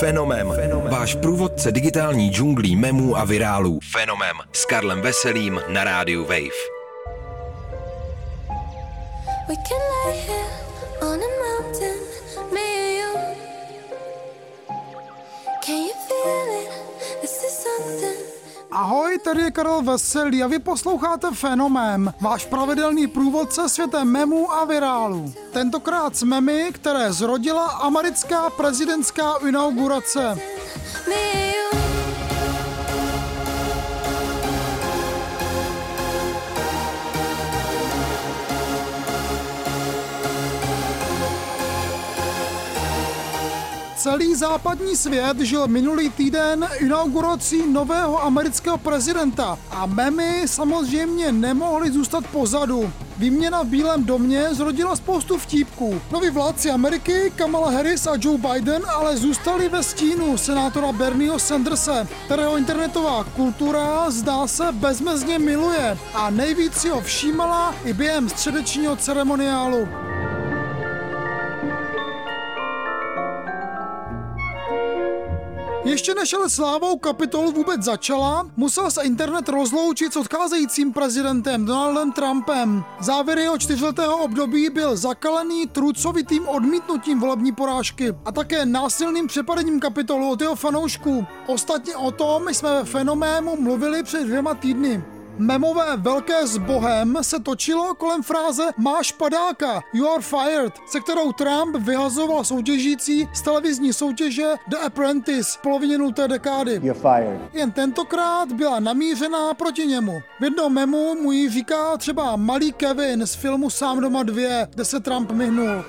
Fenomem. Váš průvodce digitální džunglí memů a virálů. Fenomem s Karlem Veselým na rádiu Wave. We can lay here on a mountain, me and you. Ahoj, tady je Karel Veselý a vy posloucháte Fenomém, váš pravidelný průvodce světem memů a virálů. Tentokrát s memy, které zrodila americká prezidentská inaugurace. Celý západní svět žil minulý týden inaugurací nového amerického prezidenta a memy samozřejmě nemohly zůstat pozadu. Výměna v Bílém domě zrodila spoustu vtípků. Noví vládci Ameriky, Kamala Harris a Joe Biden ale zůstali ve stínu senátora Bernieho Sandersa, kterého internetová kultura zdá se bezmezně miluje a nejvíc si ho všímala i během středečního ceremoniálu. Ještě než ale slávou kapitolu vůbec začala, musel se internet rozloučit s odcházejícím prezidentem Donaldem Trumpem. Závěr jeho čtyřletého období byl zakalený trucovitým odmítnutím volební porážky a také násilným přepadením kapitolu od jeho fanoušků. Ostatně o tom jsme ve fenoménu mluvili před dvěma týdny. Memové velké s bohem se točilo kolem fráze máš padáka, you are fired, se kterou Trump vyhazoval soutěžící z televizní soutěže The Apprentice v polovině nulté dekády. You're fired. Jen tentokrát byla namířená proti němu. V jednom memu mu ji říká třeba malý Kevin z filmu Sám doma 2, kde se Trump myhnul.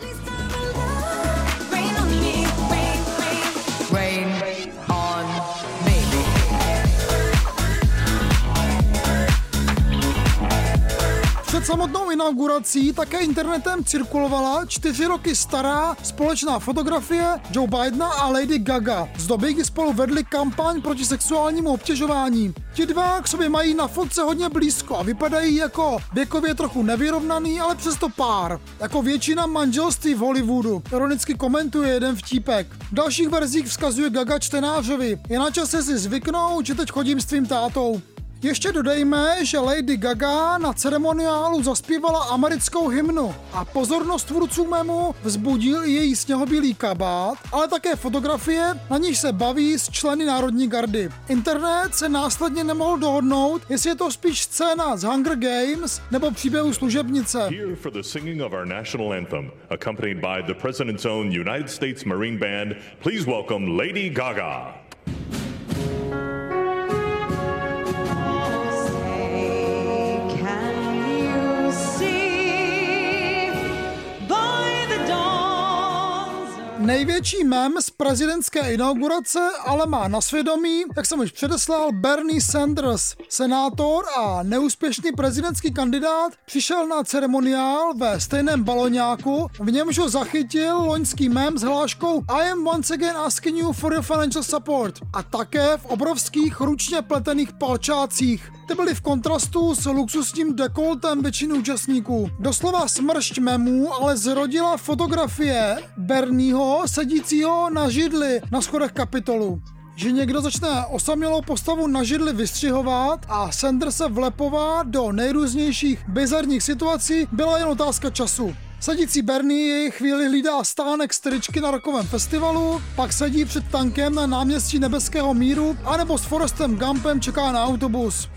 Před samotnou inaugurací také internetem cirkulovala čtyři roky stará společná fotografie Joe Bidena a Lady Gaga z doby, kdy spolu vedli kampaň proti sexuálnímu obtěžování. Ti dva k sobě mají na fotce hodně blízko a vypadají jako věkově trochu nevyrovnaný, ale přesto pár. Jako většina manželství v Hollywoodu. Ironicky komentuje jeden vtípek. V dalších verzích vzkazuje Gaga čtenářovi. Je na čase si zvyknout, že teď chodím s tvým tátou. Ještě dodejme, že Lady Gaga na ceremoniálu zaspívala americkou hymnu a pozornost tvůrců memu vzbudil i její sněhobílý kabát, ale také fotografie, na níž se baví s členy Národní gardy. Internet se následně nemohl dohodnout, jestli je to spíš scéna z Hunger Games nebo příběhu služebnice. Here for the Lady Gaga. Největší mem z prezidentské inaugurace ale má na svědomí, jak jsem už předeslal, Bernie Sanders. Senátor a neúspěšný prezidentský kandidát přišel na ceremoniál ve stejném baloňáku, v němž ho zachytil loňský mem s hláškou I am once again asking you for your financial support a také v obrovských ručně pletených palčácích. Ty byly v kontrastu s luxusním dekoltem většiny účastníků. Doslova smršť memů ale zrodila fotografie Bernieho sedícího na židli na schodech kapitolu že někdo začne osamělou postavu na židli vystřihovat a Sanders se vlepovat do nejrůznějších bizarních situací byla jen otázka času. Sedící Bernie chvíli hlídá stánek stričky na rokovém festivalu, pak sedí před tankem na náměstí Nebeského míru, anebo s Forestem Gumpem čeká na autobus.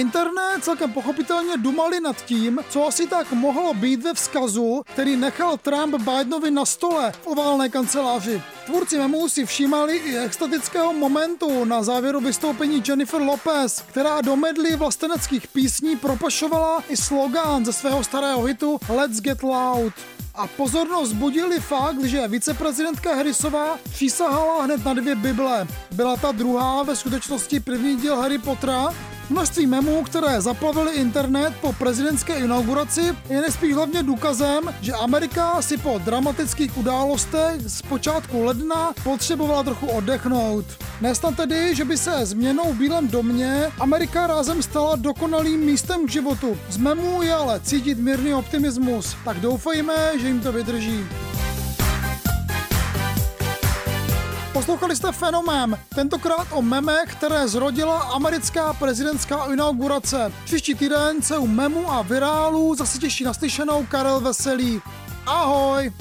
Internet celkem pochopitelně dumali nad tím, co asi tak mohlo být ve vzkazu, který nechal Trump Bidenovi na stole v oválné kanceláři. Tvůrci memů si všímali i extatického momentu na závěru vystoupení Jennifer Lopez, která do medly vlasteneckých písní propašovala i slogán ze svého starého hitu Let's Get Loud. A pozornost budili fakt, že viceprezidentka Harrisová přísahala hned na dvě Bible. Byla ta druhá ve skutečnosti první díl Harry Pottera Množství memů, které zaplavily internet po prezidentské inauguraci, je nejspíš hlavně důkazem, že Amerika si po dramatických událostech z počátku ledna potřebovala trochu oddechnout. Nesnad tedy, že by se změnou v Bílém domě Amerika rázem stala dokonalým místem k životu. Z memů je ale cítit mírný optimismus, tak doufejme, že jim to vydrží. Poslouchali jste Fenomén, tentokrát o memech, které zrodila americká prezidentská inaugurace. Příští týden se u memu a virálů zase těší naslyšenou Karel Veselý. Ahoj!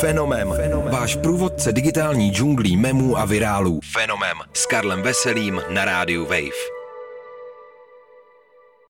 Fenomem. Fenomem. Váš průvodce digitální džunglí memů a virálů. Fenomem. S Karlem Veselým na rádiu Wave.